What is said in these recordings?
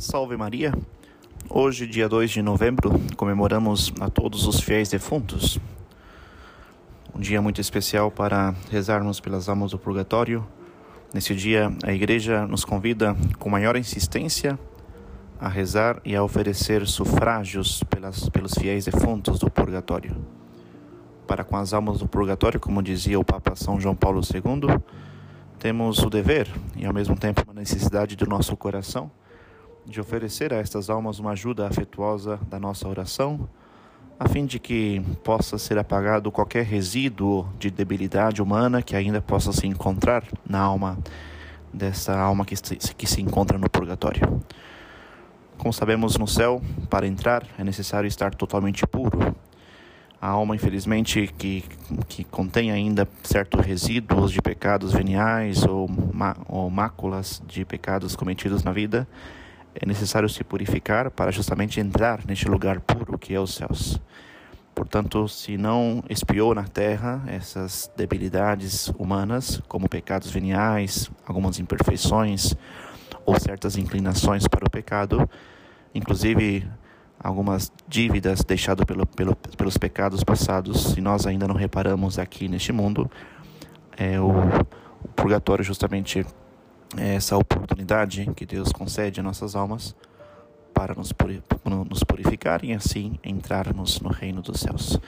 Salve Maria! Hoje, dia 2 de novembro, comemoramos a todos os fiéis defuntos. Um dia muito especial para rezarmos pelas almas do purgatório. Nesse dia, a Igreja nos convida com maior insistência a rezar e a oferecer sufrágios pelas, pelos fiéis defuntos do purgatório. Para com as almas do purgatório, como dizia o Papa São João Paulo II, temos o dever e ao mesmo tempo uma necessidade do nosso coração de oferecer a estas almas uma ajuda afetuosa da nossa oração, a fim de que possa ser apagado qualquer resíduo de debilidade humana que ainda possa se encontrar na alma dessa alma que se, que se encontra no purgatório. Como sabemos, no céu, para entrar é necessário estar totalmente puro. A alma, infelizmente, que, que contém ainda certos resíduos de pecados veniais ou, ou máculas de pecados cometidos na vida, é necessário se purificar para justamente entrar neste lugar puro que é os céus. Portanto, se não expiou na terra essas debilidades humanas, como pecados veniais, algumas imperfeições ou certas inclinações para o pecado, inclusive algumas dívidas deixadas pelo, pelo, pelos pecados passados, se nós ainda não reparamos aqui neste mundo, é o, o purgatório justamente essa oportunidade que Deus concede a nossas almas para nos, purificar e assim entrarmos no reino dos céus.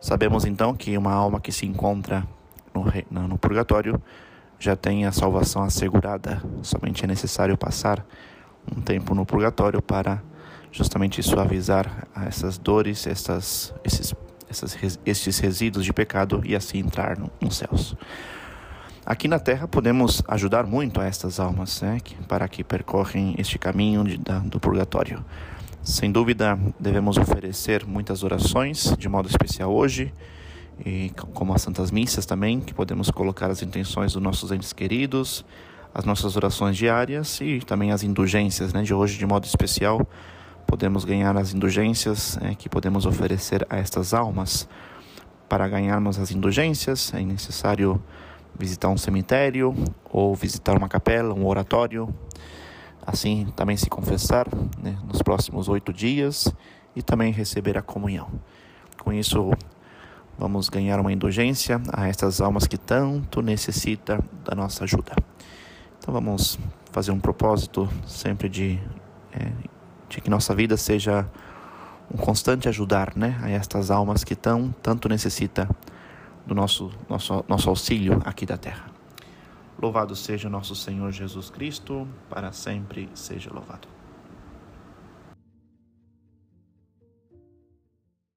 Sabemos então que uma alma que se encontra no, no purgatório já tem a salvação assegurada, somente é necessário passar um tempo no purgatório para justamente suavizar essas dores, essas, esses, essas, esses resíduos de pecado e assim entrar no, nos céus. Aqui na Terra podemos ajudar muito a estas almas né, para que percorrem este caminho de, da, do purgatório. Sem dúvida, devemos oferecer muitas orações, de modo especial hoje, e como as Santas Missas também, que podemos colocar as intenções dos nossos entes queridos, as nossas orações diárias e também as indulgências né, de hoje, de modo especial. Podemos ganhar as indulgências né, que podemos oferecer a estas almas. Para ganharmos as indulgências, é necessário visitar um cemitério ou visitar uma capela, um oratório. Assim, também se confessar né, nos próximos oito dias e também receber a comunhão. Com isso, vamos ganhar uma indulgência a estas almas que tanto necessitam da nossa ajuda. Então, vamos fazer um propósito sempre de, é, de que nossa vida seja um constante ajudar né, a estas almas que tão, tanto necessitam do nosso, nosso, nosso auxílio aqui da terra. Louvado seja nosso Senhor Jesus Cristo, para sempre seja louvado.